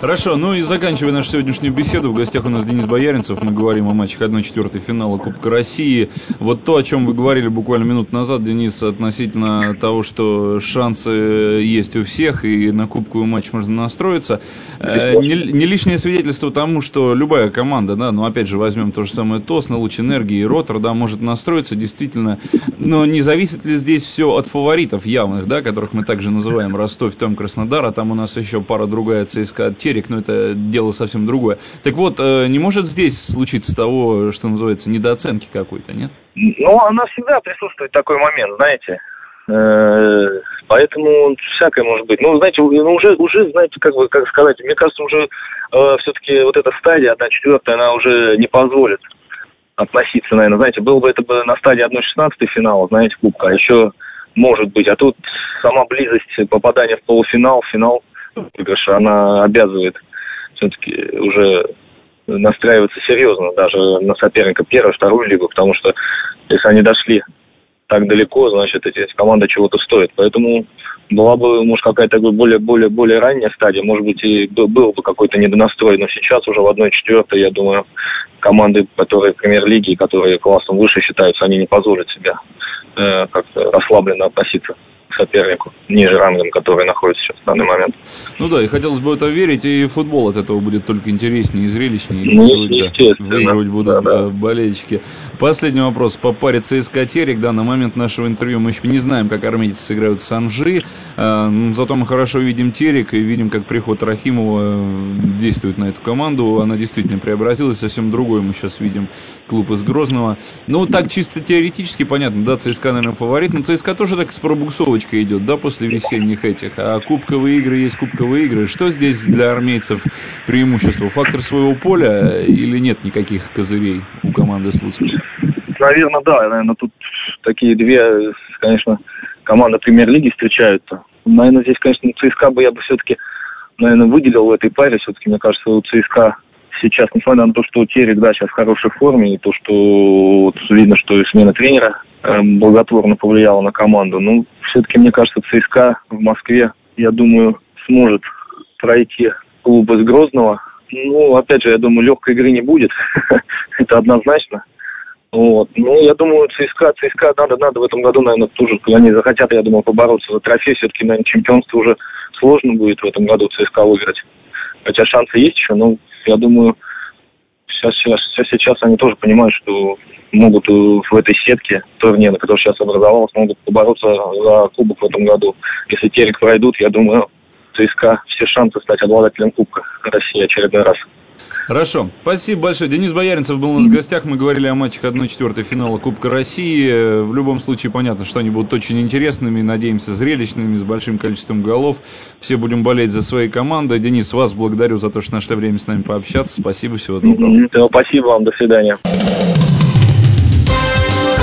Хорошо, ну и заканчивая нашу сегодняшнюю беседу, в гостях у нас Денис Бояринцев, мы говорим о матчах 1-4 финала Кубка России. Вот то, о чем вы говорили буквально минут назад, Денис, относительно того, что шансы есть у всех, и на кубковый матч можно настроиться. Э, не, не лишнее свидетельство тому, что любая команда, да, ну опять же возьмем то же самое ТОС, на луч энергии и Ротор, да, может настроиться действительно, но не зависит ли здесь все от фаворитов явных, да, которых мы также называем Ростов, там Краснодар, а там у нас еще пара другая ЦСКА Терек, но это дело совсем другое. Так вот, э, не может здесь случиться того, что называется, недооценки какой-то, нет? Ну, она всегда присутствует такой момент, знаете. Э, поэтому всякое может быть. Ну, знаете, ну, уже, уже, знаете, как бы, как сказать, мне кажется, уже э, все-таки вот эта стадия, одна четвертая, она уже не позволит относиться, наверное. Знаете, было бы это бы на стадии 1-16 финала, знаете, кубка, а еще может быть. А тут сама близость попадания в полуфинал, финал выигрыша, она обязывает все-таки уже настраиваться серьезно даже на соперника первую, вторую лигу, потому что если они дошли так далеко, значит, эти команда чего-то стоит. Поэтому была бы, может, какая-то более, более, более ранняя стадия, может быть, и был, бы какой-то недонастрой, но сейчас уже в одной четвертой, я думаю, команды, которые в премьер-лиге, которые классом выше считаются, они не позволят себя э, как-то расслабленно относиться сопернику, ниже рангом, который находится сейчас в данный момент. Ну да, и хотелось бы это верить, и футбол от этого будет только интереснее и зрелищнее. Ну, выигрывать, выигрывать будут да, да. болельщики. Последний вопрос по паре ЦСКА Терек. Да, на момент нашего интервью мы еще не знаем, как армейцы сыграют Санжи. А, зато мы хорошо видим Терек и видим, как приход Рахимова э, действует на эту команду. Она действительно преобразилась, совсем другой мы сейчас видим клуб из Грозного. Ну, так чисто теоретически понятно, да, ЦСКА, наверное, фаворит, но ЦСКА тоже так с пробуксовочкой отсрочка идет, да, после весенних этих, а кубковые игры есть кубковые игры. Что здесь для армейцев преимущество? Фактор своего поля или нет никаких козырей у команды Слуцкого? Наверное, да. Наверное, тут такие две, конечно, команды премьер-лиги встречаются. Наверное, здесь, конечно, ЦСКА бы я бы все-таки, наверное, выделил в этой паре. Все-таки, мне кажется, у ЦСКА сейчас, несмотря на то, что Терек, да, сейчас в хорошей форме, и то, что вот, видно, что и смена тренера благотворно повлияла на команду, ну, все-таки, мне кажется, ЦСКА в Москве, я думаю, сможет пройти клуб из Грозного. Ну, опять же, я думаю, легкой игры не будет. Это однозначно. Вот. Ну, я думаю, ЦСКА, ЦСКА надо, надо в этом году, наверное, тоже, они захотят, я думаю, побороться за трофей. Все-таки, наверное, чемпионство уже сложно будет в этом году ЦСКА выиграть. Хотя шансы есть еще, но я думаю, сейчас, сейчас, сейчас они тоже понимают, что могут в этой сетке турнира, который сейчас образовался, могут побороться за кубок в этом году. Если Терек пройдут, я думаю, ЦСКА все шансы стать обладателем Кубка России очередной раз. Хорошо. Спасибо большое. Денис Бояринцев был у нас в гостях. Мы говорили о матчах 1-4 финала Кубка России. В любом случае, понятно, что они будут очень интересными, надеемся, зрелищными, с большим количеством голов. Все будем болеть за свои команды. Денис, вас благодарю за то, что нашли время с нами пообщаться. Спасибо, всего доброго. Спасибо вам, до свидания.